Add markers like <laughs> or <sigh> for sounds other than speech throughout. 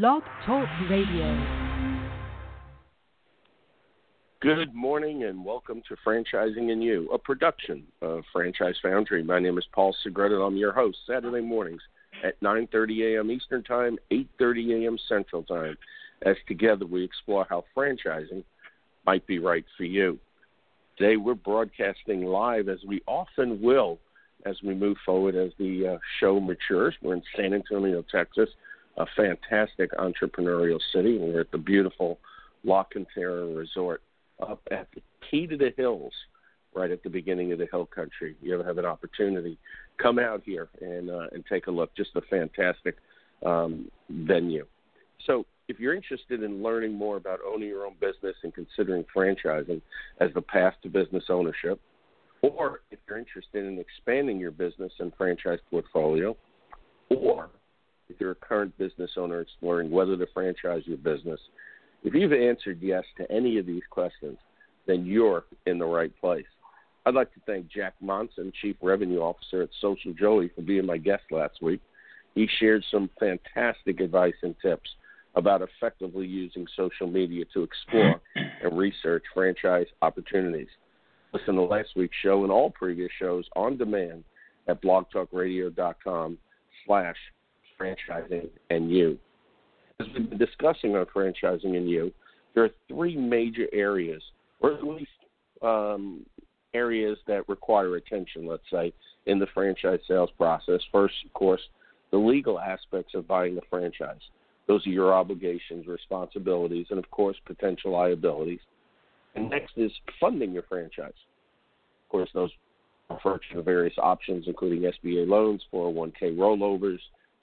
Blog Talk Radio. Good morning and welcome to Franchising and You, a production of Franchise Foundry. My name is Paul Segreto and I'm your host Saturday mornings at 9:30 a.m. Eastern Time, 8:30 a.m. Central Time. As together we explore how franchising might be right for you. Today we're broadcasting live as we often will as we move forward as the uh, show matures. We're in San Antonio, Texas, a fantastic entrepreneurial city. We're at the beautiful La Cantera Resort up at the key to the hills, right at the beginning of the hill country. You ever have an opportunity, come out here and uh, and take a look. Just a fantastic um, venue. So if you're interested in learning more about owning your own business and considering franchising as the path to business ownership, or if you're interested in expanding your business and franchise portfolio, or if you're a current business owner exploring whether to franchise your business, if you've answered yes to any of these questions, then you're in the right place. I'd like to thank Jack Monson, Chief Revenue Officer at Social Joey, for being my guest last week. He shared some fantastic advice and tips about effectively using social media to explore and research franchise opportunities. Listen to last week's show and all previous shows on demand at blogtalkradio.com slash franchising and you. As we've been discussing on franchising and you, there are three major areas, or at least um, areas that require attention, let's say, in the franchise sales process. First, of course, the legal aspects of buying the franchise. Those are your obligations, responsibilities, and of course, potential liabilities. And next is funding your franchise. Of course, those refer to various options, including SBA loans, 401k rollovers,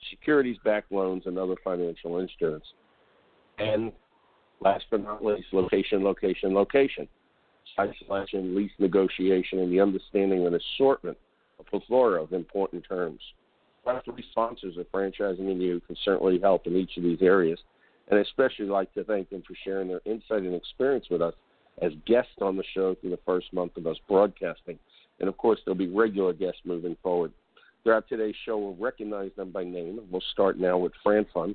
securities backed loans, and other financial instruments. And last but not least, location, location, location. Site selection, lease negotiation, and the understanding of an assortment, a plethora of important terms. Our three sponsors of Franchising and You can certainly help in each of these areas, and I especially like to thank them for sharing their insight and experience with us as guests on the show through the first month of us broadcasting. And of course, there'll be regular guests moving forward. Throughout today's show, we'll recognize them by name. We'll start now with FranFund.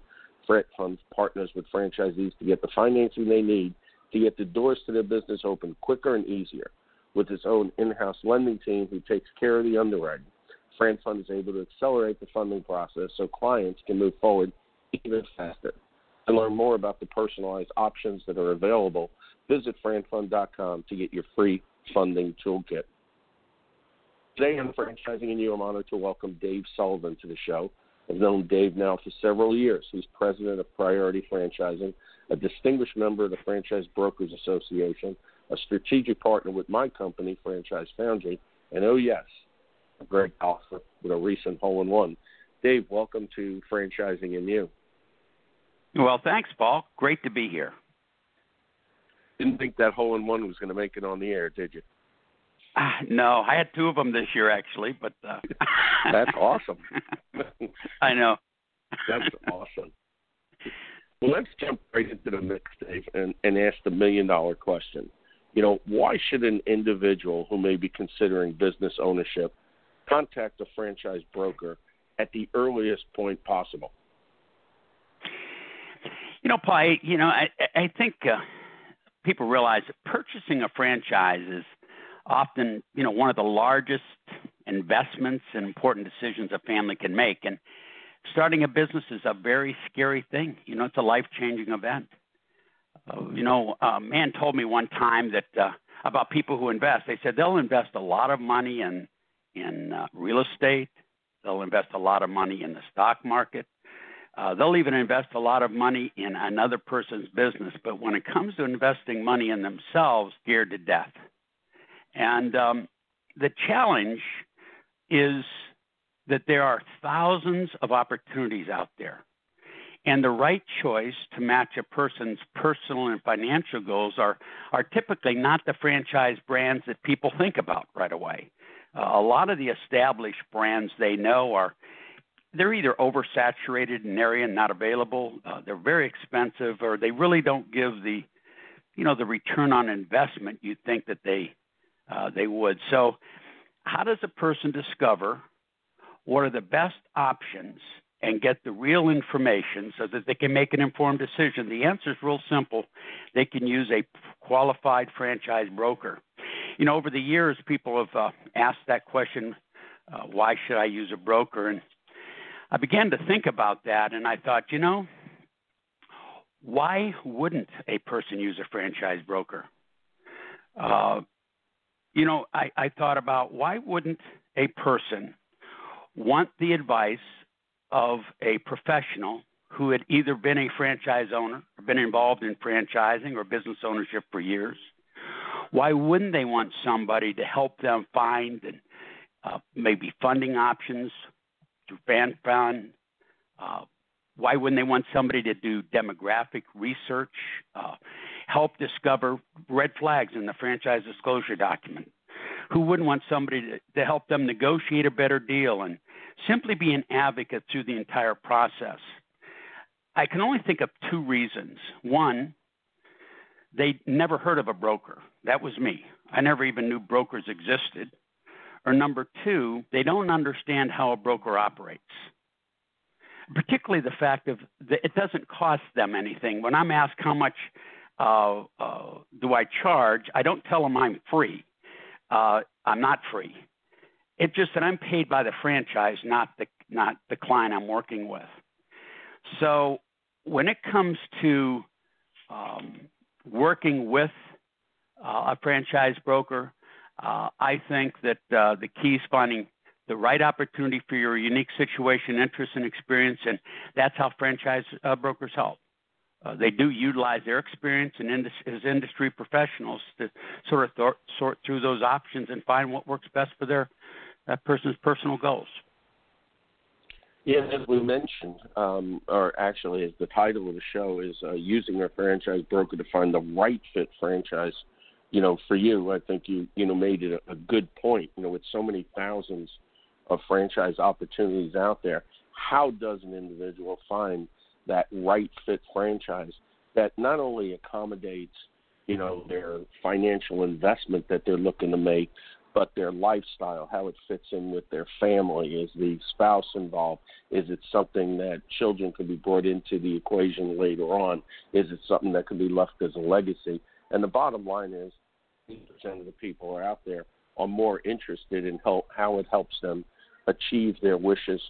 FranFund partners with franchisees to get the financing they need to get the doors to their business open quicker and easier. With its own in-house lending team who takes care of the underwriting, FranFund is able to accelerate the funding process so clients can move forward even faster. To learn more about the personalized options that are available, visit franfund.com to get your free funding toolkit. Today on Franchising and You, I'm honored to welcome Dave Sullivan to the show. I've known Dave now for several years. He's president of Priority Franchising, a distinguished member of the Franchise Brokers Association, a strategic partner with my company, Franchise Foundry, and oh, yes, a great golfer with a recent hole in one. Dave, welcome to Franchising and You. Well, thanks, Paul. Great to be here. Didn't think that hole in one was going to make it on the air, did you? Uh, no, I had two of them this year actually, but uh... <laughs> that's awesome. <laughs> I know. that's <laughs> awesome. Well, let's jump right into the mix, Dave, and, and ask the million dollar question. You know, why should an individual who may be considering business ownership contact a franchise broker at the earliest point possible? You know, Paul, you know, I, I think uh, people realize that purchasing a franchise is often, you know, one of the largest investments and important decisions a family can make. And starting a business is a very scary thing. You know, it's a life changing event. Uh, you know, a man told me one time that uh, about people who invest. They said they'll invest a lot of money in in uh, real estate. They'll invest a lot of money in the stock market. Uh, they'll even invest a lot of money in another person's business. But when it comes to investing money in themselves, scared to death. And um, the challenge is that there are thousands of opportunities out there. And the right choice to match a person's personal and financial goals are, are typically not the franchise brands that people <laughs> think about right away. Uh, a lot of the established brands they know are they're either oversaturated in an area and not available, uh, they're very expensive, or they really don't give the you know the return on investment you think that they uh, they would. So, how does a person discover what are the best options and get the real information so that they can make an informed decision? The answer is real simple. They can use a qualified franchise broker. You know, over the years, people have uh, asked that question uh, why should I use a broker? And I began to think about that, and I thought, you know, why wouldn't a person use a franchise broker? Uh, you know, I, I thought about why wouldn't a person want the advice of a professional who had either been a franchise owner or been involved in franchising or business ownership for years? Why wouldn't they want somebody to help them find and uh, maybe funding options through FranFund? Uh, why wouldn't they want somebody to do demographic research, uh, help discover red flags in the franchise disclosure document? Who wouldn't want somebody to, to help them negotiate a better deal and simply be an advocate through the entire process? I can only think of two reasons. One, they never heard of a broker. That was me. I never even knew brokers existed. Or number two, they don't understand how a broker operates. Particularly the fact of that it doesn't cost them anything. When I'm asked how much uh, uh, do I charge, I don't tell them I'm free. Uh, I'm not free. It's just that I'm paid by the franchise, not the not the client I'm working with. So when it comes to um, working with uh, a franchise broker, uh, I think that uh, the key is finding the right opportunity for your unique situation, interest, and experience, and that's how franchise uh, brokers help. Uh, they do utilize their experience and as industry professionals to sort of th- sort through those options and find what works best for their that person's personal goals. Yeah, as we mentioned, um, or actually, as the title of the show is uh, using a franchise broker to find the right fit franchise you know, for you, I think you you know made it a, a good point. You know, with so many thousands of franchise opportunities out there, how does an individual find that right fit franchise that not only accommodates you know their financial investment that they're looking to make, but their lifestyle, how it fits in with their family. Is the spouse involved? Is it something that children can be brought into the equation later on? Is it something that can be left as a legacy? And the bottom line is, 80% of the people are out there are more interested in help, how it helps them achieve their wishes,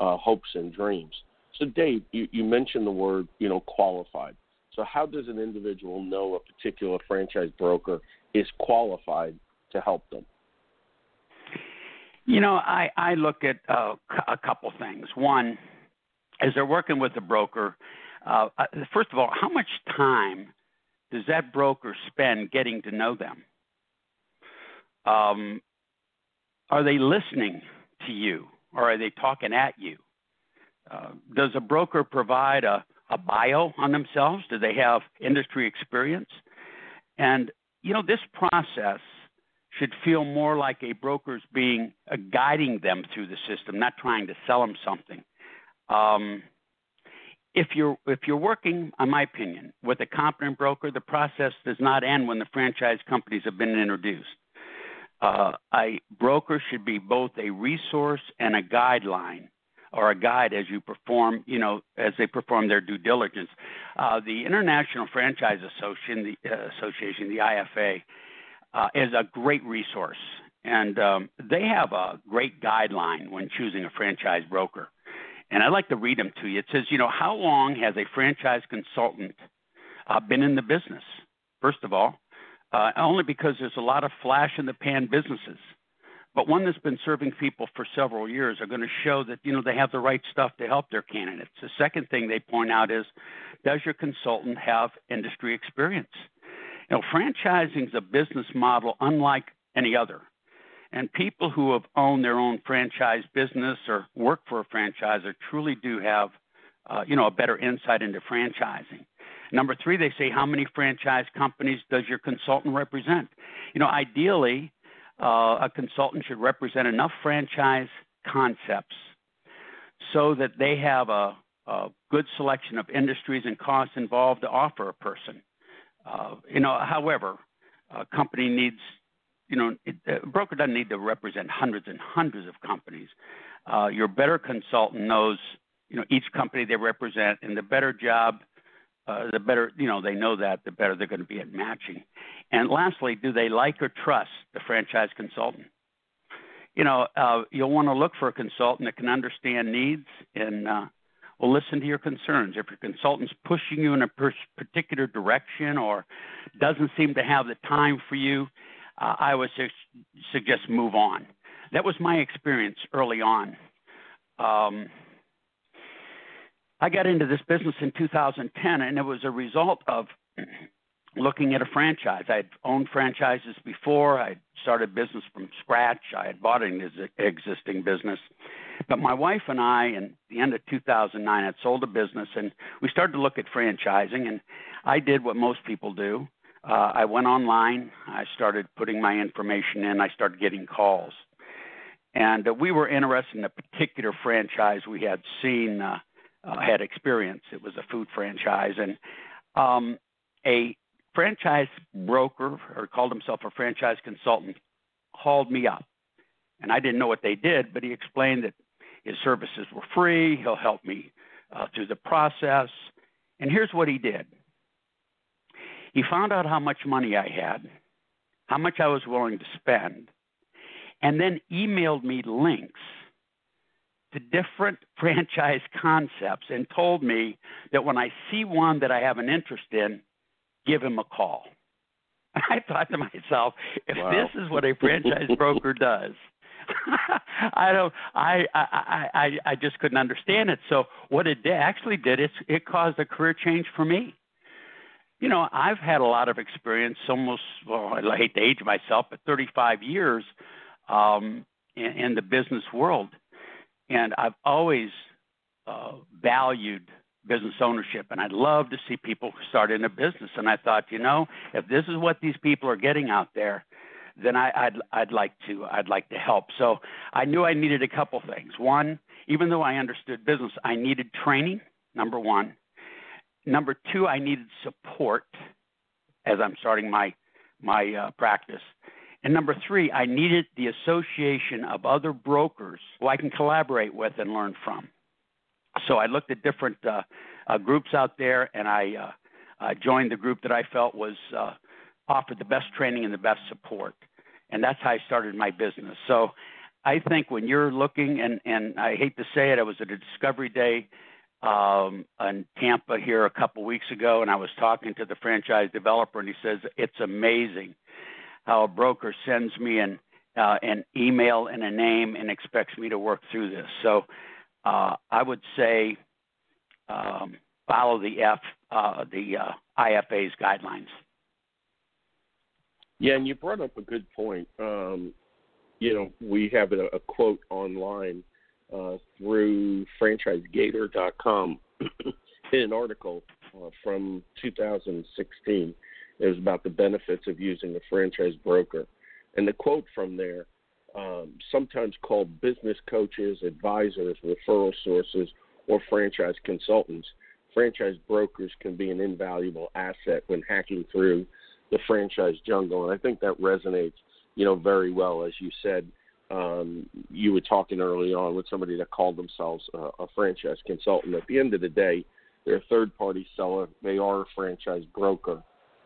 uh, hopes, and dreams. So, Dave, you, you mentioned the word, you know, qualified. So, how does an individual know a particular franchise broker is qualified to help them? You know, I, I look at uh, a couple things. One, as they're working with a broker, uh, uh first of all, how much time does that broker spend getting to know them? Um, are they listening to you or are they talking at you? Uh, does a broker provide a, a bio on themselves? Do they have industry experience? And, you know, this process should feel more like a broker's being uh, guiding them through the system, not trying to sell them something. Um, if you're if you're working, in my opinion, with a competent broker, the process does not end when the franchise companies have been introduced. Uh, a broker should be both a resource and a guideline, or a guide as you perform, you know, as they perform their due diligence. Uh, the International Franchise Association, the uh, Association, the IFA, uh, is a great resource, and um, they have a great guideline when choosing a franchise broker and I'd like to read them to you. It says, you know, how long has a franchise consultant uh, been in the business? First of all, uh, only because there's a lot of flash in the pan businesses, but one that's been serving people for several years are going to show that you know they have the right stuff to help their candidates. The second thing they point out is, does your consultant have industry experience? You know, franchising is a business model unlike any other. And people who have owned their own franchise business or work for a franchisor truly do have, uh, you know, a better insight into franchising. Number three, they say, how many franchise companies does your consultant represent? You know, ideally, uh, a consultant should represent enough franchise concepts so that they have a, a good selection of industries and costs involved to offer a person. Uh, you know, however, a company needs you know, it, a broker doesn't need to represent hundreds and hundreds of companies. Uh, your better consultant knows you know each company they represent, and the better job, uh, the better you know they know that, the better they're going to be at matching. And lastly, do they like or trust the franchise consultant? You know, uh, you'll want to look for a consultant that can understand needs and uh, will listen to your concerns. If your consultant's pushing you in a particular direction or doesn't seem to have the time for you, uh, I would su- suggest move on. That was my experience early on. Um, I got into this business in 2010, and it was a result of looking at a franchise. I'd owned franchises before. I started business from scratch. I had bought an ex- existing business. But my wife and I, in the end of 2009, had sold a business, and we started to look at franchising. And I did what most people do. Uh, I went online. I started putting my information in. I started getting calls, and uh, we were interested in a particular franchise we had seen, uh, uh, had experience. It was a food franchise, and um, a franchise broker or called himself a franchise consultant called me up. And I didn't know what they did, but he explained that his services were free. He'll help me uh, through the process. And here's what he did he found out how much money I had, how much I was willing to spend, and then emailed me links to different <laughs> franchise concepts and told me that when I see one that I have an interest in, give him a call. <laughs> I thought to myself, if wow. this is what a franchise broker <laughs> does, I don't. I, I I I just couldn't understand it. So what it did, actually did is it caused a career change for me. You know, I've had a lot of experience, almost. Well, I hate to age myself, but 35 years um, in, in the business world, and I've always uh, valued business ownership and I'd love to see people start in a business. And I thought you know if this is what these people are getting out there then I, I'd I'd like to I'd like to help. So I knew I needed a couple things. One even though I understood business I needed training number one. Number two I needed support as I'm starting my my uh, practice and number three, I needed the association of other brokers who I can collaborate with and learn from. So I looked at different uh, uh, groups out there, and I uh, joined the group that I felt was uh, offered the best training and the best support, and that's how I started my business. So I think when you're looking, and and I hate to say it, I was at a Discovery Day um, in Tampa here a couple weeks ago, and I was talking to the franchise developer, and he says it's amazing how a broker sends me an uh, an email and a name and expects me to work through this. So uh, I would say um, follow the F uh, the uh, IFA's guidelines. Yeah, and you brought up a good point. Um, you know, we have a, a quote online uh, through franchisegator.com <clears throat> in an article uh, from 2016. It was about the benefits of using a franchise broker. And the quote from there um, sometimes called business coaches, advisors, referral sources, or franchise consultants. Franchise brokers can be an invaluable asset when hacking through the franchise jungle, and I think that resonates, you know, very well. As you said, um, you were talking early on with somebody that called themselves a, a franchise consultant. At the end of the day, they're a third-party seller. They are a franchise broker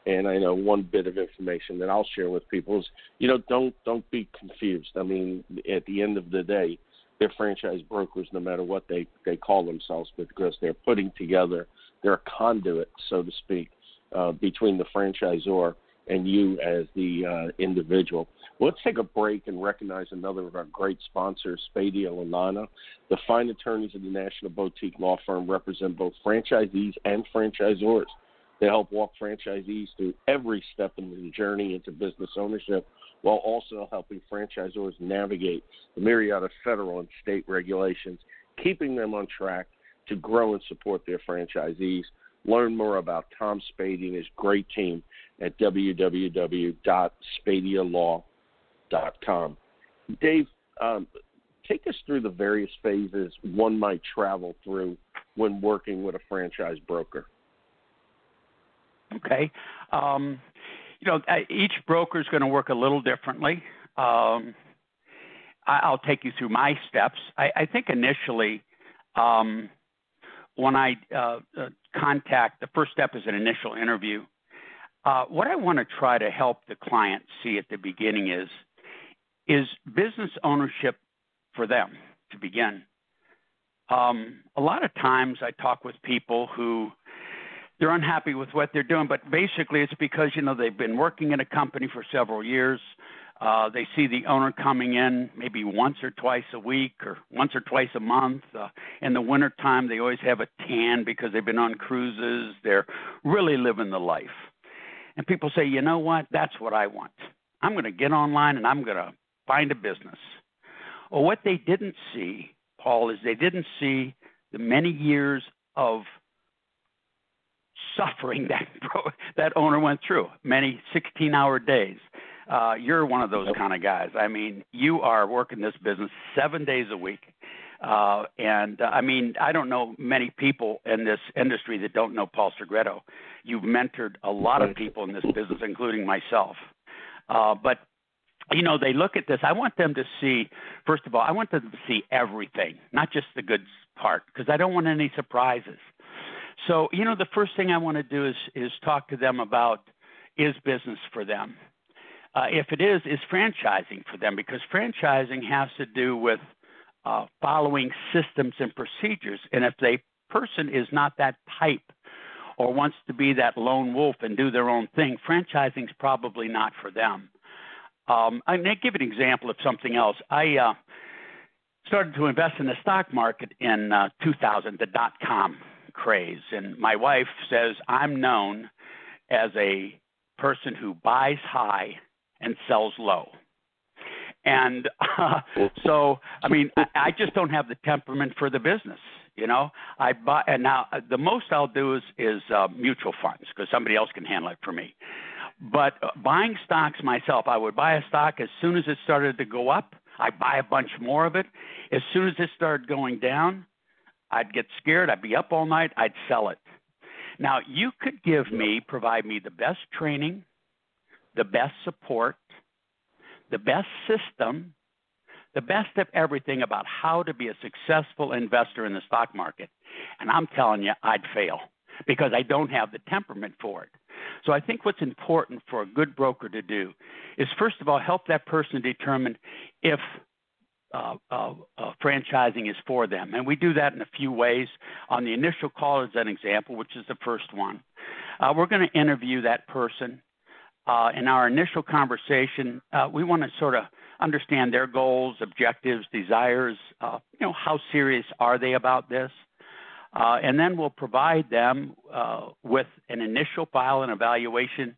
and I know one bit of information that I'll share with people is, you know, don't don't be confused. I mean, at the end of the day, they're franchise brokers, no matter what they they call themselves, because they're putting together, they're a conduit, so to speak, uh, between the franchisor and you as the uh, individual. Well, let's take a break and recognize another of our great sponsors, Spadea Lignana. The fine attorneys of the National Boutique Law Firm represent both franchisees and franchisors. They help walk franchisees through every step in the journey into business ownership while also helping franchisors navigate the myriad of federal and state regulations, keeping them on track to grow and support their franchisees. Learn more about Tom Spadea and his great team at www.spadealaw.com. Dave, um, take us through the various phases one might travel through when working with a franchise broker. Okay. Um, you know, each broker is going to work a little differently. Um, I, will take you through my steps. I, I think initially, um, when I uh, uh, contact, the first step is an initial interview. Uh, what I want to try to help the client see at the beginning is is business ownership for them to begin. Um, a lot of times I talk with people who they're unhappy with what they're doing, but basically it's because you know they've been working in a company for several years. Uh, they see the owner coming in maybe once or twice a week or once or twice a month. Uh, in the wintertime, they always have a tan because they've been on cruises. They're really living the life. And people say, you know what? That's what I want. I'm going to get online and I'm going to find a business. Well, what they didn't see, Paul, is they didn't see the many years of suffering that <laughs> that owner went through, many 16-hour days. Uh, you're one of those kind of guys. I mean, you are working this business seven days a week. Uh, and uh, I mean, I don't know many people in this industry that don't know Paul Segreto. You've mentored a lot of people in this business, including myself. Uh, but you know, they look at this. I want them to see, first of all, I want them to see everything, not just the good part, because I don't want any surprises. So, you know, the first thing I want to do is is talk to them about is business for them. Uh, if it is, is franchising for them because franchising has to do with uh, following systems and procedures. And if the person is not that type or wants to be that lone wolf and do their own thing, franchising is probably not for them. Um, going to give an example of something else. I uh, started to invest in the stock market in uh, 2000, the dot com craze. And my wife says I'm known as a person who buys high and sells low. And uh, so, I mean, I, I just don't have the temperament for the business. You know, I buy, and now uh, the most I'll do is is uh, mutual funds because somebody else can handle it for me. But uh, buying stocks myself, I would buy a stock as soon as it started to go up. I buy a bunch more of it. As soon as it started going down, I'd get scared. I'd be up all night. I'd sell it. Now, you could give me, provide me the best training, the best support, the best system, the best of everything about how to be a successful investor in the stock market. And I'm telling you, I'd fail because I don't have the temperament for it. So I think what's important for a good broker to do is, first of all, help that person determine if uh, franchising is for them. And we do that in a few ways. On the initial call, as an example, which is the first one, uh, we're going to interview that person. Uh, in our initial conversation, we want to sort of understand their goals, objectives, desires. you know, how serious are they about this? and then we'll provide them with an initial file and evaluation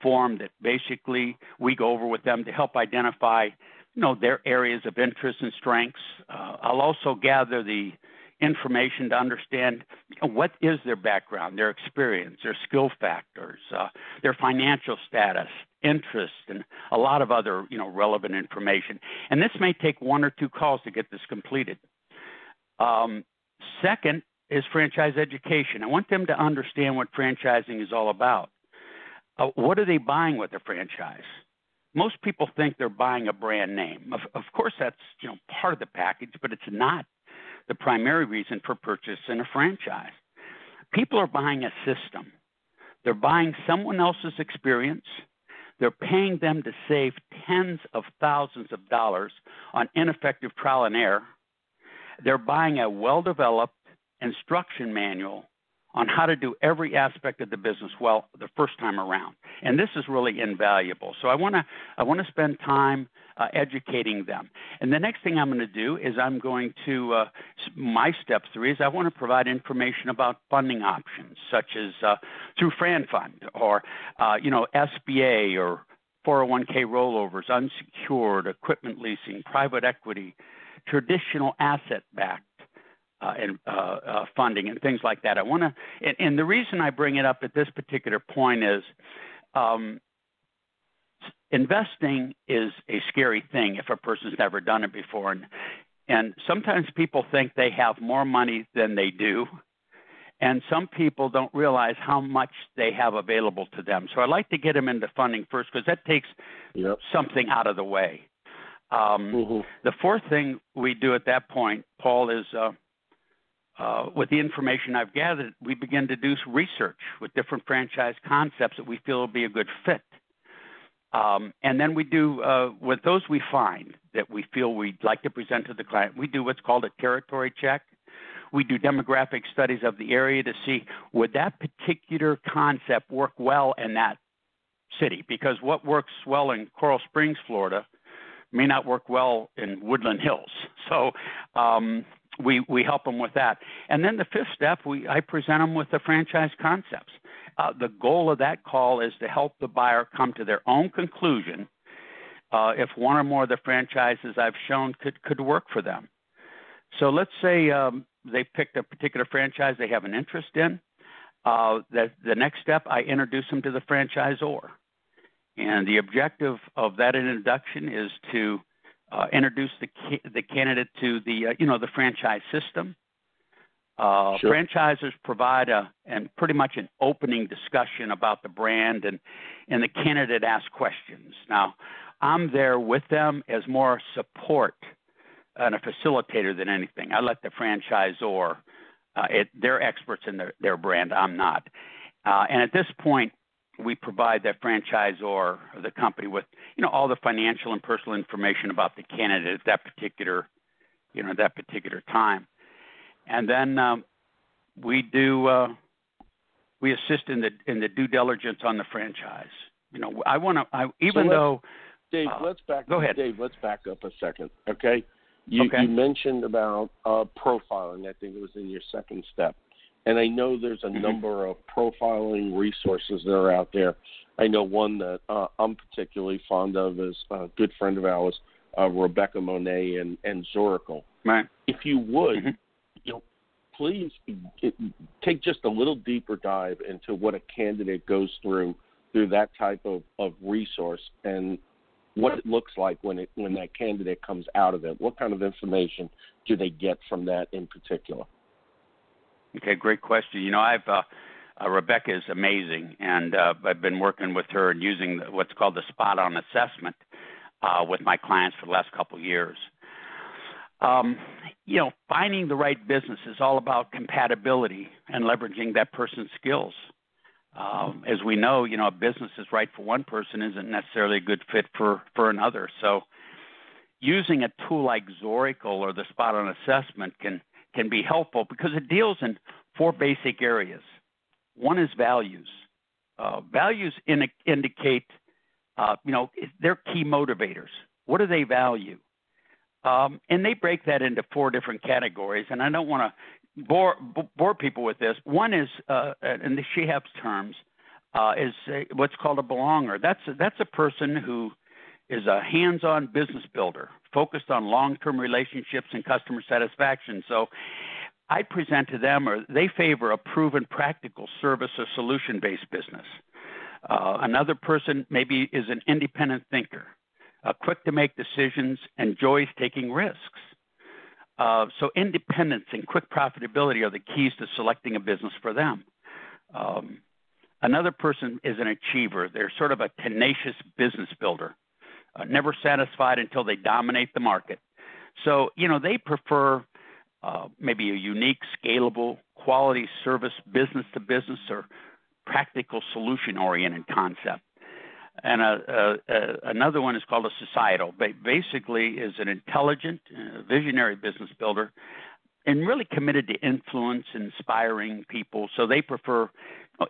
form that basically we go over with them to help identify you know their areas of interest and strengths. Uh, I'll also gather the information to understand you know, what is their background, their experience, their skill factors, uh, their financial status, interests, and a lot of other you know relevant information. And this may take one or two calls to get this completed. Um, second is franchise education. I want them to understand what franchising is all about. Uh, what are they buying with a franchise? Most people think they're buying a brand name. Of, of course, that's you know part of the package, but it's not the primary reason for purchasing a franchise. People are buying a system. They're buying someone else's experience. They're paying them to save tens of thousands of dollars on ineffective trial and error. They're buying a well developed instruction manual on how to do every aspect of the business well the first time around. And this is really invaluable. So I want to I want to spend time uh, educating them. And the next thing I'm going to do is I'm going to uh, my step three is I want to provide information about funding options such as uh, through Fran Fund or uh, you know SBA or 401k rollovers, unsecured equipment leasing, private equity, traditional asset backed and uh, uh, funding and things like that. I want to, and, and, the reason I bring it up at this particular point is um, investing is a scary thing if a person's never done it before, and and sometimes people think they have more money than they do. And some people don't realize how much they have available to them. So I'd like to get them into funding first because that takes yep. something out of the way. Um, mm-hmm. The fourth thing we do at that point, Paul, is uh, uh, with the information I've gathered, we begin to do research with different franchise concepts that we feel will be a good fit. Um, and then we do, uh, with those we find that we feel we'd like to present to the client, we do what's called a territory check. We do demographic studies of the area to see would that particular concept work well in that city? Because what works well in Coral Springs, Florida, may not work well in Woodland Hills. <laughs> So um, we we help them with that. And then the fifth step, we I present them with the franchise concepts. Uh, the goal of that call is to help the buyer come to their own conclusion uh, if one or more of the franchises I've shown could could work for them. So let's say um, they picked a particular franchise they have an interest in. Uh, the, the next step, I introduce them to the franchisor. And the objective of that introduction is to uh, introduce the the candidate to the uh, you know the franchise system. Uh, sure. Franchisers provide a and pretty much an opening discussion about the brand, and and the candidate asks questions. Now, I'm there with them as more support and a facilitator than anything. I let the franchisor, uh, it, they're experts in their, their brand. I'm not. Uh, and at this point, we provide that franchisor or the company with you know all the financial and personal information about the candidate at that particular you know that particular time. And then um, we do uh, we assist in the in the due diligence on the franchise. You know i want to even so though dave uh, let's back go ahead. Dave let's back up a second okay? You, okay. you mentioned about uh, profiling i think it was in your second step and I know there's a mm-hmm. number of profiling resources that are out there. I know one that uh, I'm particularly fond of is a good friend of ours, uh, Rebecca Monet and, and Zoracle. Right. If you would, mm-hmm. you know, please take just a little deeper dive into what a candidate goes through through that type of, of resource and what it looks like when it when that candidate comes out of it. What kind of information do they get from that in particular? Okay, great question. You know, I've uh, uh, Rebecca is amazing, and uh, I've been working with her and using what's called the spot on assessment uh, with my clients for the last couple of years. Um, you know, finding the right business is all about compatibility and leveraging that person's skills. Um, as we know, you know, a business is right for one person isn't necessarily a good fit for for another. So, using a tool like Zoracle or the spot on assessment can can be helpful because it deals in four basic areas. One is values. Uh, values in, indicate, uh, you know, they're key motivators. What do they value? Um, and they break that into four different categories. And I don't want to bore bore people with this. One is, uh, in the Shehab's terms, uh, is a, what's called a belonger. That's a, that's a person who is a hands-on business builder focused on long-term relationships and customer satisfaction. So I present to them or they favor a proven practical service or solution-based business. Uh, another person maybe is an independent thinker, uh, quick to make decisions, enjoys taking risks. Uh, so independence and quick profitability are the keys to selecting a business for them. Um, another person is an achiever. They're sort of a tenacious business builder uh, never satisfied until they dominate the market. So, you know, they prefer uh, maybe a unique, scalable, quality service, business to business, or practical solution oriented concept. And uh, uh, uh, another one is called a societal. Basically, is an intelligent, visionary business builder, and really committed to influence, inspiring people. So they prefer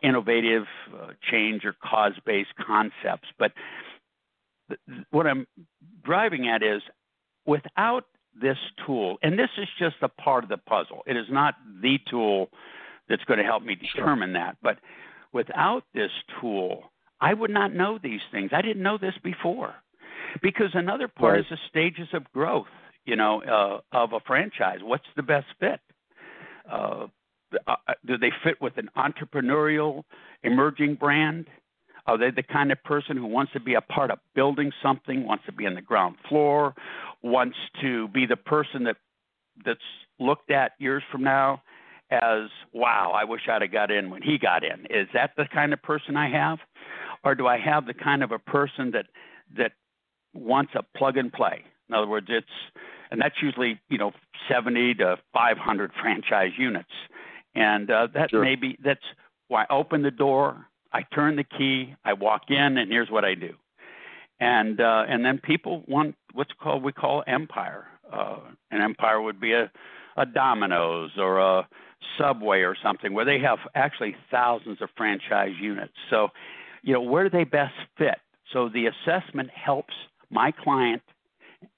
innovative, uh, change or cause-based concepts. But what I'm driving at is without this tool, and this is just a part of the puzzle. It is not the tool that's going to help me determine sure. that. But without this tool, I would not know these things. I didn't know this before. Because another part right. is the stages of growth, you know, uh, of a franchise. What's the best fit? Uh, uh do they fit with an entrepreneurial emerging brand? Are they the kind of person who wants to be a part of building something, wants to be on the ground floor, wants to be the person that that's looked at years from now as, wow, I wish I'd have got in when he got in. Is that the kind of person I have? Or do I have the kind of a person that that wants a plug and play? In other words, it's and that's usually you know 70 to 500 franchise units, and uh, that Sure. maybe that's why I open the door, I turn the key, I walk in, and here's what I do, and uh, and then people want what's called we call empire. Uh, an empire would be a a Domino's or a Subway or something where they have actually thousands of franchise units. So, you know, where do they best fit? So the assessment helps my client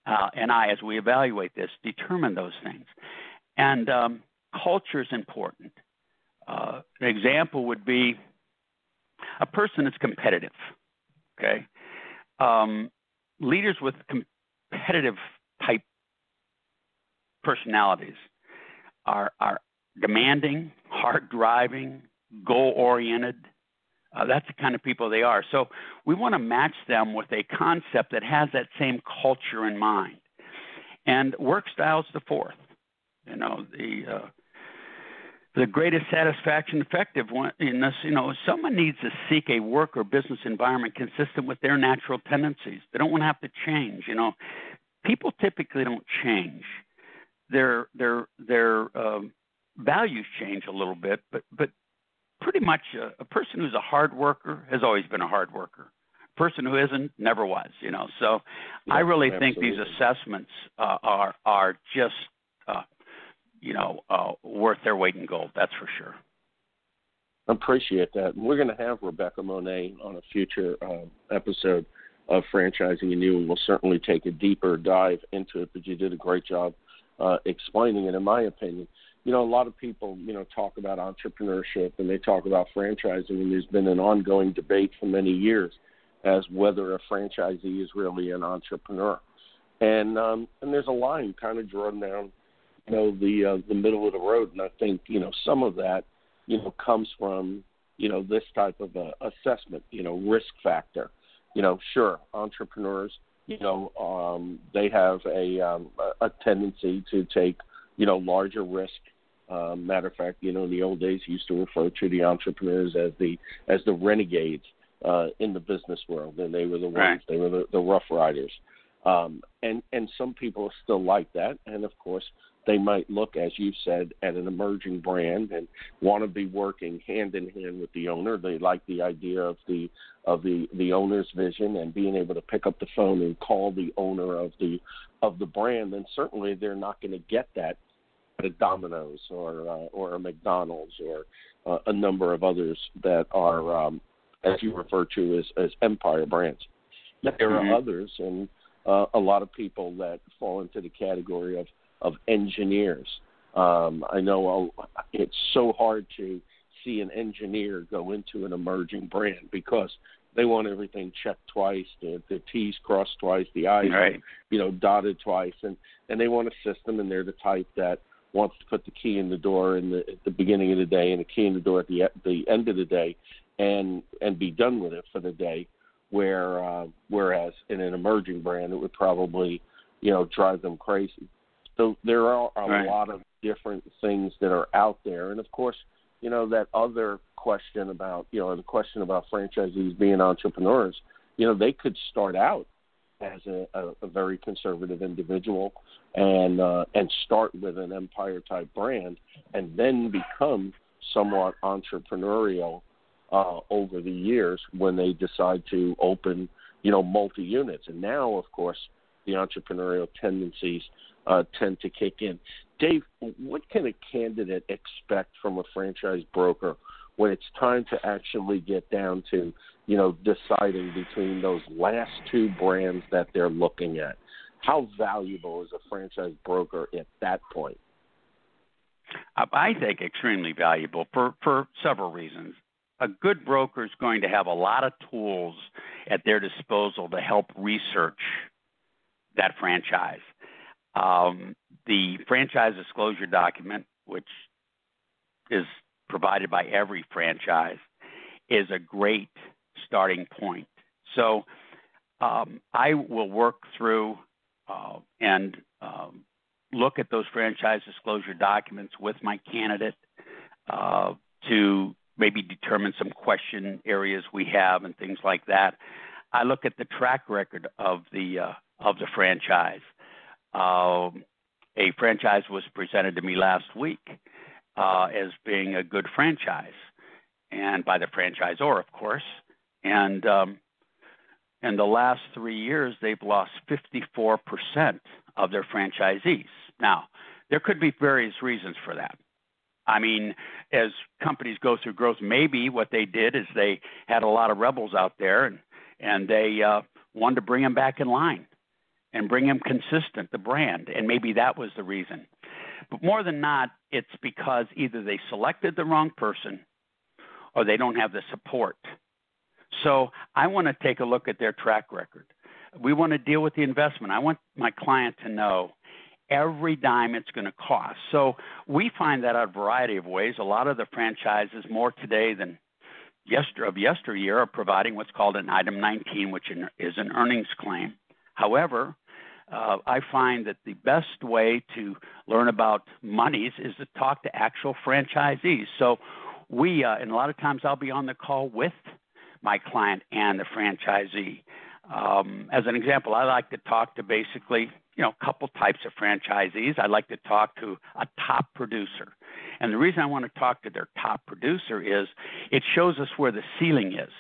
uh, and I, as we evaluate this, determine those things. And um, culture is important. Uh, an example would be a person that's competitive. Okay, um, leaders with competitive type personalities are are demanding, hard driving, goal oriented. Uh, that's the kind of people they are. So we want to match them with a concept that has that same culture in mind. And work style is the fourth. You know, the uh, the greatest satisfaction effective one in this, you know, someone needs to seek a work or business environment consistent with their natural tendencies. They don't want to have to change. You know, people typically don't change. Their their their um, values change a little bit, but but pretty much a, a person who's a hard worker has always been a hard worker. A person who isn't never was, you know. So I Yeah, really think these assessments uh, are are just uh, you know uh, worth their weight in gold. That's for sure. I appreciate that. We're going to have Rebecca Monet on a future uh, episode of Franchising and You, and we'll certainly take a deeper dive into it. But you did a great job uh, explaining it, in my opinion. You know, a lot of people, you know, talk about entrepreneurship and they talk about franchising, and there's been an ongoing debate for many years as whether a franchisee is really an entrepreneur. And um, and there's a line kind of drawn down, you know, the uh, the middle of the road, and I think you know some of that you know, comes from, you know, this type of uh, assessment, you know, risk factor. You know, sure, entrepreneurs, you know, um, they have a, um, a a tendency to take, you know, larger risk. Um, matter of fact, you know, in the old days, you used to refer to the entrepreneurs as the as the renegades uh, in the business world, and they were the ones, Right. they were the, the rough riders. Um, and and some people still like that, and of course, they might look, as you said, at an emerging brand and want to be working hand in hand with the owner. They like the idea of the of the the owner's vision and being able to pick up the phone and call the owner of the of the brand. And certainly, they're not going to get that at a Domino's or uh, or a McDonald's or uh, a number of others that are, um, as you refer to as as empire brands. There Mhm. are others, and uh, a lot of people that fall into the category of of engineers. Um, I know uh, it's so hard to see an engineer go into an emerging brand because they want everything checked twice, the, the T's crossed twice, the I's Right. you know dotted twice, and and they want a system, and they're the type that wants to put the key in the door in the, at the beginning of the day and the key in the door at the the end of the day, and and be done with it for the day. Where uh, whereas in an emerging brand, it would probably you know drive them crazy. So there are a Right. lot of different things that are out there, and of course, you know that other question about you know the question about franchisees being entrepreneurs. You know they could start out as a, a, a very conservative individual and uh, and start with an empire type brand and then become somewhat entrepreneurial uh, over the years when they decide to open you know multi units and now of course the entrepreneurial tendencies uh, tend to kick in. Dave, what can a candidate expect from a franchise broker when it's time to actually get down to you know, deciding between those last two brands that they're looking at. How valuable is a franchise broker at that point? I think extremely valuable for, for several reasons. A good broker is going to have a lot of tools at their disposal to help research that franchise. Um, the franchise disclosure document, which is provided by every franchise, is a great starting point. So um, I will work through uh, and um, look at those franchise disclosure documents with my candidate uh, to maybe determine some question areas we have and things like that. I look at the track record of the uh, of the franchise. Uh, a franchise was presented to me last week uh, as being a good franchise, and by the franchisor, of course. And um, in the last three years, they've lost 54% of their franchisees. Now, there could be various reasons for that. I mean, as companies go through growth, maybe what they did is they had a lot of rebels out there and and they uh, wanted to bring them back in line and bring them consistent, the brand, and maybe that was the reason. But more than not, it's because either they selected the wrong person or they don't have the support. So I want to take a look at their track record. We want to deal with the investment. I want my client to know every dime it's going to cost. So we find that a variety of ways. A lot of the franchises, more today than yester of yesteryear, are providing what's called an item 19, which is an earnings claim. However, uh, I find that the best way to learn about monies is to talk to actual franchisees. So we, uh, and a lot of times I'll be on the call with my client and the franchisee. Um, as an example, I like to talk to basically you know, a couple types of franchisees. I like to talk to a top producer. And the reason I want to talk to their top producer is it shows us where the ceiling is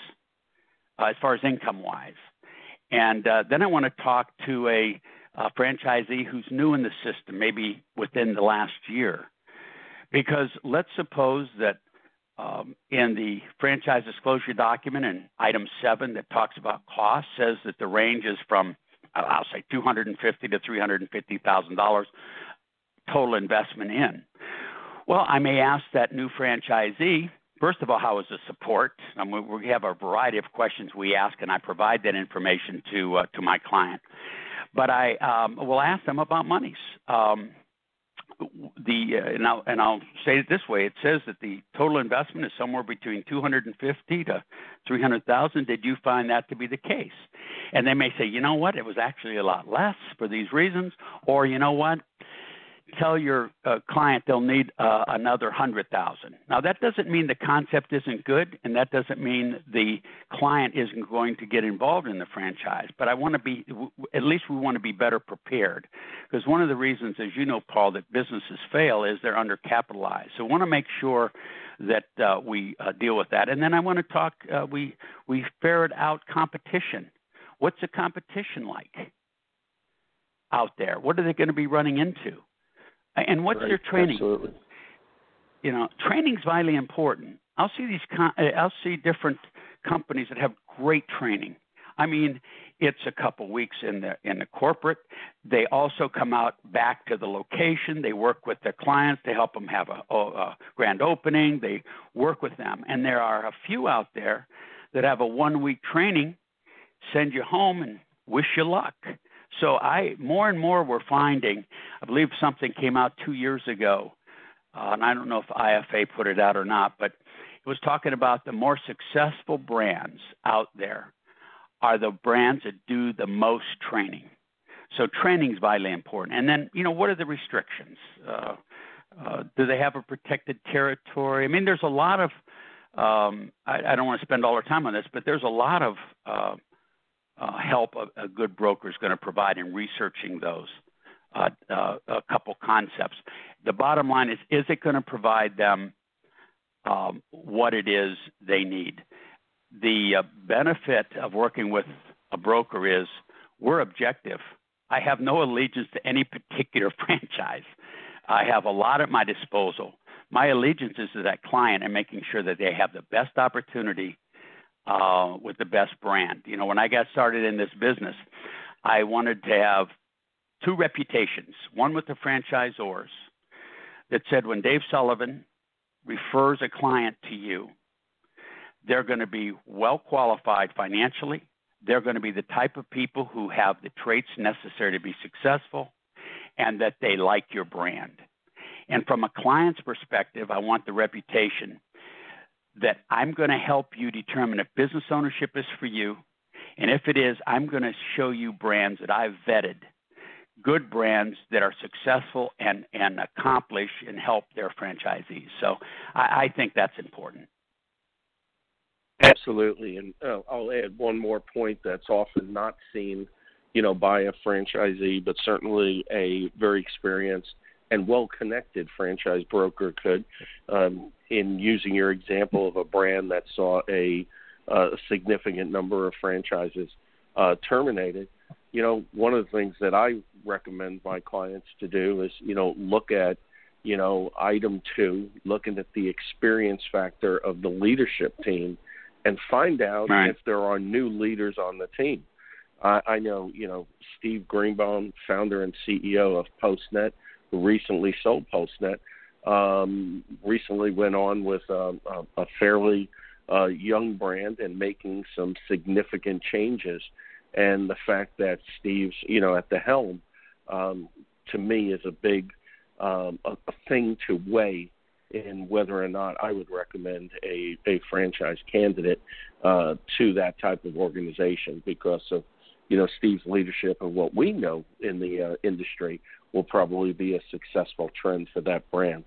uh, as far as income wise. And uh, then I want to talk to a, a franchisee who's new in the system, maybe within the last year. Because let's suppose that um, in the franchise disclosure document in item seven that talks about cost says that the range is from I'll say two hundred and fifty to three hundred and fifty thousand dollars total investment in. Well, I may ask that new franchisee. First of all, how is the support? Um, we have a variety of questions we ask, and I provide that information to uh, to my client. But I um, will ask them about monies. Um, the uh, and, I'll, and I'll say it this way: it says that the total investment is somewhere between 250 to 300,000. Did you find that to be the case? And they may say, you know what, it was actually a lot less for these reasons, or you know what, tell your uh, client they'll need uh, another hundred thousand. Now that doesn't mean the concept isn't good, and that doesn't mean the client isn't going to get involved in the franchise. But I want to be, at least we want to be better prepared, because one of the reasons, as you know, Paul, that businesses fail is they're undercapitalized. So we want to make sure that uh, we uh, deal with that. And then I want to talk. Uh, we we ferret out competition. What's the competition like out there? What are they going to be running into? And what's right. their training? Absolutely. You know, training's vitally important. I'll see these. Uh, I'll see different companies that have great training. I mean, it's a couple weeks in the in the corporate. They also come out back to the location. They work with their clients to help them have a, a grand opening. They work with them, and there are a few out there that have a one week training, send you home, and wish you luck. So I more and more we're finding. I believe something came out two years ago, uh, and I don't know if IFA put it out or not, but it was talking about the more successful brands out there are the brands that do the most training. So training is vitally important. And then you know what are the restrictions? Uh, uh, do they have a protected territory? I mean, there's a lot of um, I, I don't want to spend all our time on this, but there's a lot of uh, help a, a, good broker is going to provide in researching those uh, uh, a couple concepts. The bottom line is: is it going to provide them um, what it is they need? The uh, benefit of working with a broker is we're objective. I have no allegiance to any particular <laughs> franchise. I have a lot at my disposal. My allegiance is to that client and making sure that they have the best opportunity uh, with the best brand. You know, when I got started in this business, I wanted to have two reputations one with the franchisors that said when Dave Sullivan refers a client to you, they're going to be well qualified financially. They're going to be the type of people who have the traits necessary to be successful and that they like your brand. And from a client's perspective, I want the reputation that I'm going to help you determine if business ownership is for you. And if it is, I'm going to show you brands that I've vetted, good brands that are successful and, and accomplish and help their franchisees. So I, I think that's important. Absolutely. And uh, I'll add one more point that's often not seen you know, by a franchisee, but certainly a very experienced and well-connected franchise broker could. Um, in using your example of a brand that saw a, a significant number of franchises uh, terminated, you know, one of the things that I recommend my clients to do is, you know, look at, you know, item two, looking at the experience factor of the leadership team and find out right. if there are new leaders on the team. I, I know, you know, Steve Greenbaum, founder and CEO of Postnet, recently sold Postnet, um, recently went on with um, a, a fairly uh, young brand and making some significant changes. And the fact that Steve's, you know, at the helm, um, to me, is a big um, a, a thing to weigh in whether or not I would recommend a, a franchise candidate uh, to that type of organization because of you know Steve's leadership and what we know in the uh, industry will probably be a successful trend for that brand.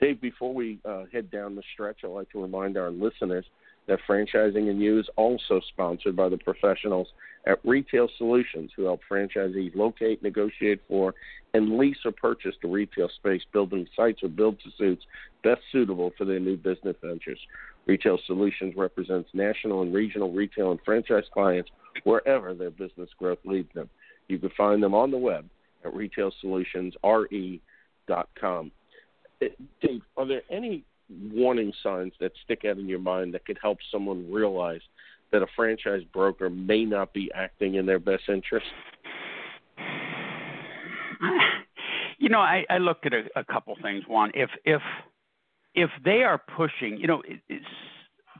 Dave, before we uh, head down the stretch, I'd like to remind our listeners that Franchising and You is also sponsored by the professionals at Retail Solutions who help franchisees locate, negotiate for, and lease or purchase the retail space, building sites or build to suits best suitable for their new business ventures. Retail Solutions represents national and regional retail and franchise clients wherever their business growth leads them. You can find them on the web at retailsolutionsre.com. Eh, Dave, are there any warning signs that stick out in your mind that could help someone realize that a franchise broker may not be acting in their best interest? <sighs> You know, I, I look at a, a couple things. One, if if if they are pushing, you know,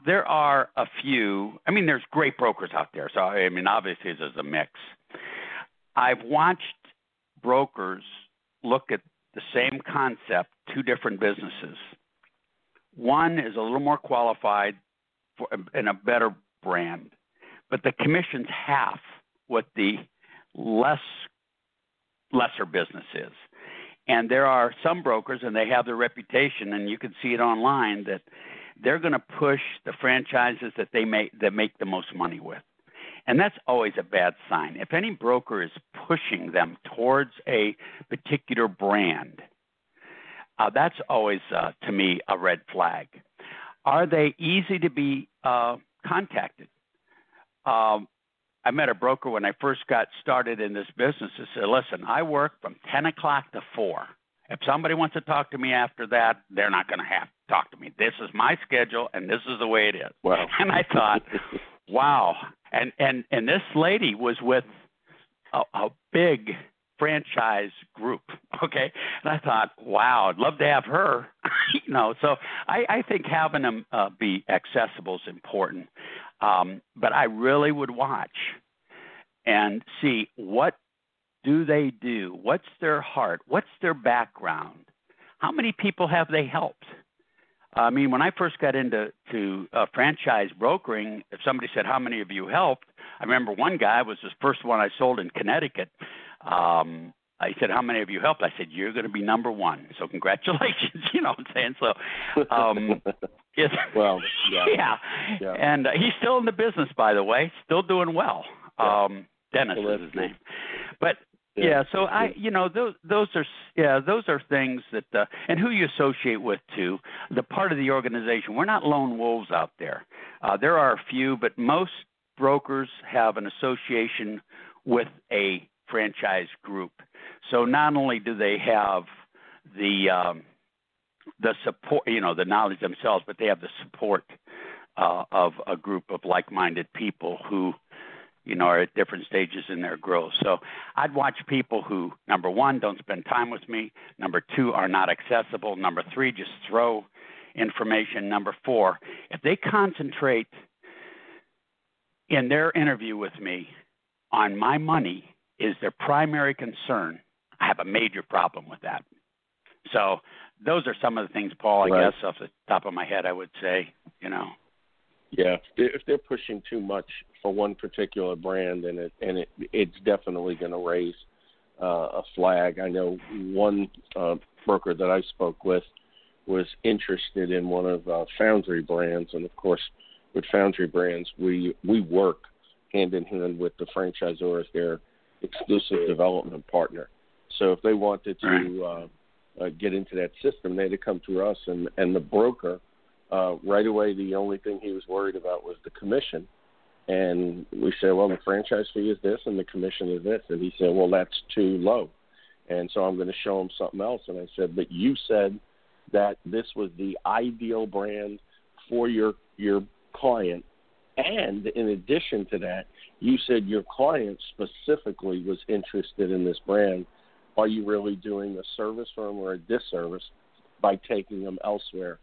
there are a few. I mean, there's great brokers out there. So I mean, obviously there's a mix. I've watched brokers look at the same concept, two different businesses. One is a little more qualified for and a better brand, but the commission's half what the less lesser business is. And there are some brokers, and they have their reputation, and you can see it online that they're going to push the franchises that they make that make the most money with. And that's always a bad sign. If any broker is pushing them towards a particular brand, uh, that's always, uh, to me, a red flag. Are they easy to be uh, contacted? Um, I met a broker when I first got started in this business. He said, "Listen, I work from 10 o'clock to 4. If somebody wants to talk to me after that, they're not going to have to talk to me. This is my schedule, and this is the way it is." Wow. And I thought, "Wow, and and and this lady was with a, a big franchise group <laughs> okay? And i thought wow i'd love to have her <laughs> you know? So i i think having them uh, be accessible is important. Um but i really would watch and see what do they do? What's their heart? What's their background? How many people have they helped I mean, when I first got into to uh, franchise brokering, if somebody said, "How many of you helped?" I remember one guy was the first one I sold in Connecticut. Um, I said, "How many of you helped?" I said, "You're going to be number one." So congratulations. <laughs> you know what I'm saying? So, um, yes, <laughs> well, yeah, <laughs> yeah. yeah. And uh, he's still in the business, by the way, still doing well. Yeah. Um, Dennis well, is his name. But yeah. yeah, so I, you know, those those are yeah, those are things that uh, and who you associate with too. The part of the organization. We're not lone wolves out there. Uh, there are a few, but most brokers have an association with a franchise group. So not only do they have the um, the support, you know, the knowledge themselves, but they have the support uh, of a group of like-minded people who you know, are at different stages in their growth. So I'd watch people who, number one, don't spend time with me. Number two, are not accessible. Number three, just throw information. Number four, if they concentrate in their interview with me on my money is their primary concern, I have a major problem with that. So those are some of the things, Paul, I right. guess, off the top of my head, I would say, you know. Yeah, if they're pushing too much for one particular brand, and it and it it's definitely going to raise uh, a flag. I know one uh, broker that I spoke with was interested in one of uh, Foundry brands, and of course, with Foundry brands, we we work hand in hand with the franchisors. They're exclusive development partner. So if they wanted to uh, uh, get into that system, they had to come through us, and and the broker uh, right away. The only thing he was worried about was the commission, and we said, well, the franchise fee is this, and the commission is this, and he said, well, that's too low, and so I'm going to show him something else. And I said, but you said that this was the ideal brand for your your client and in addition to that, you said your client specifically was interested in this brand. Are you really doing a service them or a disservice by taking them elsewhere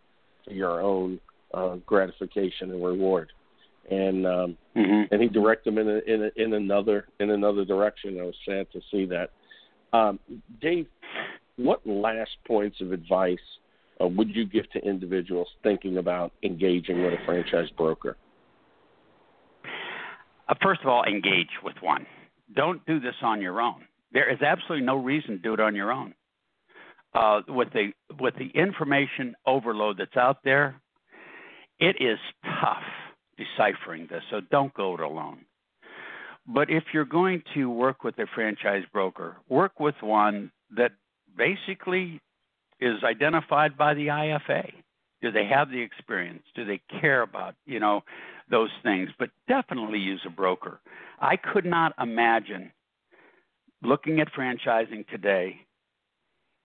for your own uh, gratification and reward? And um, mm-hmm. and he directed them in a, in a, in another in another direction. I was sad to see that. Um, Dave, what last points of advice uh, would you give to individuals thinking about engaging with a franchise broker? Uh, first of all, engage with one. Don't do this on your own. There is absolutely no reason to do it on your own. Uh, with the with the information overload that's out there, it is tough deciphering this. So don't go it alone. But if you're going to work with a franchise broker, work with one that basically is identified by the IFA. Do they have the experience? Do they care about, you know, those things? But definitely use a broker. I could not imagine looking at franchising today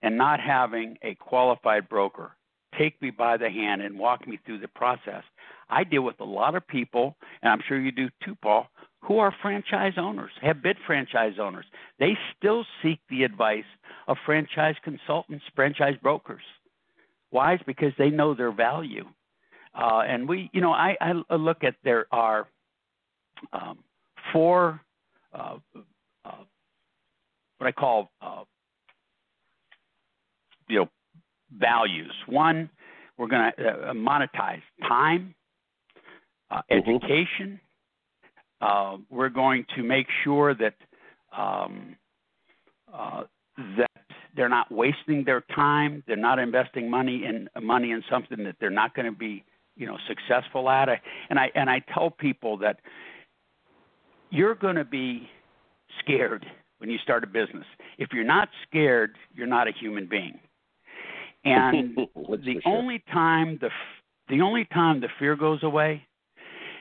and not having a qualified broker take me by the hand and walk me through the process. I deal with a lot of people, and I'm sure you do too, Paul, who are franchise owners, have been franchise owners. They still seek the advice of franchise consultants, franchise brokers. Why? It's because they know their value. Uh, and we, you know, I, I look at there are um, four, uh, uh, what I call, uh, you know, values. One, we're going to uh, monetize time, uh, mm-hmm. education. we're going to make sure that um, that they're not wasting their time. They're not investing money in money in something that they're not going to be, you know, successful at. And I and I tell people that you're going to be scared when you start a business. If you're not scared, you're not a human being. <laughs> And the sure. only time the the only time the fear goes away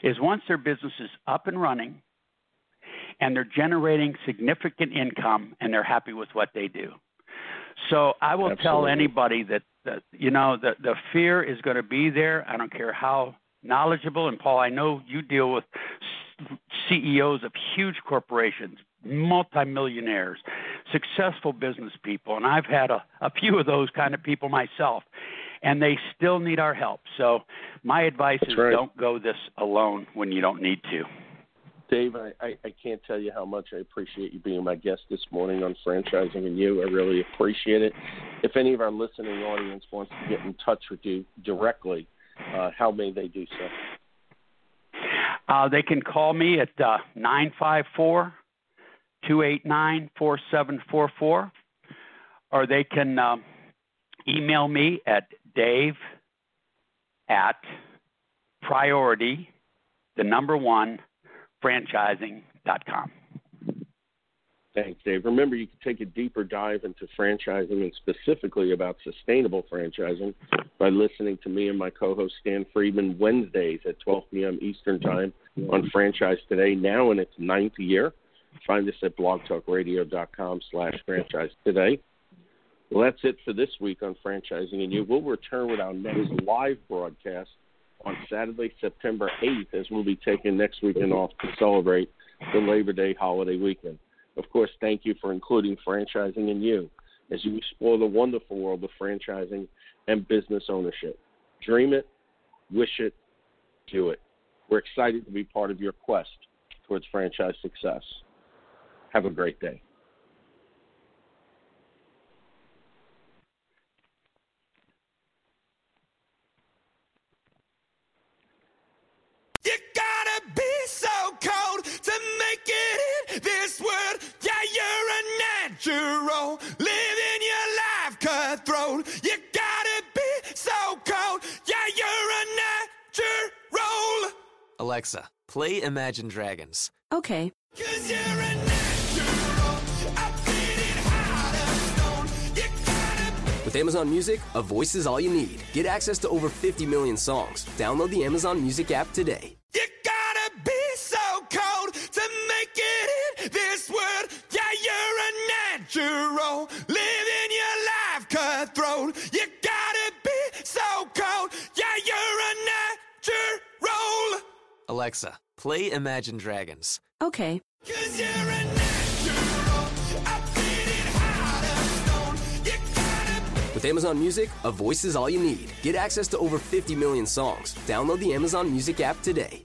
is once their business is up and running and they're generating significant income and they're happy with what they do. So I will Absolutely. tell anybody that, that you know the the fear is going to be there. I don't care how knowledgeable and Paul, I know you deal with CEOs of huge corporations, multimillionaires, successful business people, and I've had a, a few of those kind of people myself, and they still need our help. So my advice That's is right. don't go this alone when you don't need to. Dave, I, I, I can't tell you how much I appreciate you being my guest this morning on franchising and you. I really appreciate it. If any of our listening audience wants to get in touch with you directly, uh, how may they do so? Uh, they can call me at uh, 954 289 4744, or they can uh, email me at dave at priority, the number one, franchising.com. Thanks, Dave. Remember, you can take a deeper dive into franchising and specifically about sustainable franchising by listening to me and my co-host Stan Friedman Wednesdays at 12 p.m. Eastern Time on Franchise Today, now in its ninth year. Find us at blogtalkradio.com slash franchise today. Well, that's it for this week on Franchising and You. We'll return with our next live broadcast on Saturday, September 8th, as we'll be taking next weekend off to celebrate the Labor Day holiday weekend. Of course, thank you for including franchising in you as you explore the wonderful world of franchising and business ownership. Dream it, wish it, do it. We're excited to be part of your quest towards franchise success. Have a great day. You gotta be so cold to make it in this world. Yeah, you're a natural, living your life cutthroat. You gotta be so cold. Yeah, you're a natural. Alexa, play Imagine Dragons. Okay. With Amazon Music, a voice is all you need. Get access to over 50 million songs. Download the Amazon Music app today. You gotta be so cold to make it in this world. Yeah, you're a natural. Living your life cutthroat. You gotta be so cold. Yeah, you're a natural. Alexa, play Imagine Dragons. Okay. With Amazon Music, a voice is all you need. Get access to over 50 million songs. Download the Amazon Music app today.